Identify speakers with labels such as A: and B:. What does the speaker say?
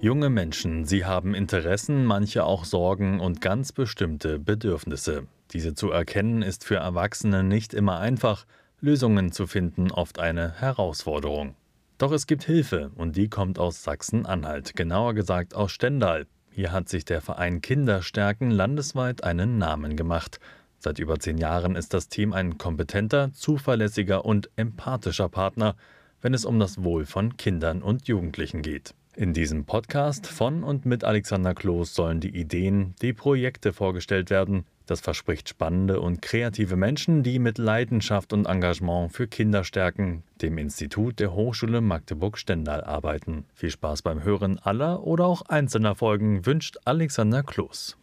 A: Junge Menschen, sie haben Interessen, manche auch Sorgen und ganz bestimmte Bedürfnisse. Diese zu erkennen ist für Erwachsene nicht immer einfach, Lösungen zu finden oft eine Herausforderung. Doch es gibt Hilfe und die kommt aus Sachsen-Anhalt, genauer gesagt aus Stendal. Hier hat sich der Verein Kinderstärken landesweit einen Namen gemacht. Seit über zehn Jahren ist das Team ein kompetenter, zuverlässiger und empathischer Partner, wenn es um das Wohl von Kindern und Jugendlichen geht. In diesem Podcast von und mit Alexander Kloß sollen die Ideen, die Projekte vorgestellt werden. Das verspricht spannende und kreative Menschen, die mit Leidenschaft und Engagement für Kinder stärken, dem Institut der Hochschule Magdeburg-Stendal arbeiten. Viel Spaß beim Hören aller oder auch einzelner Folgen wünscht Alexander Kloß.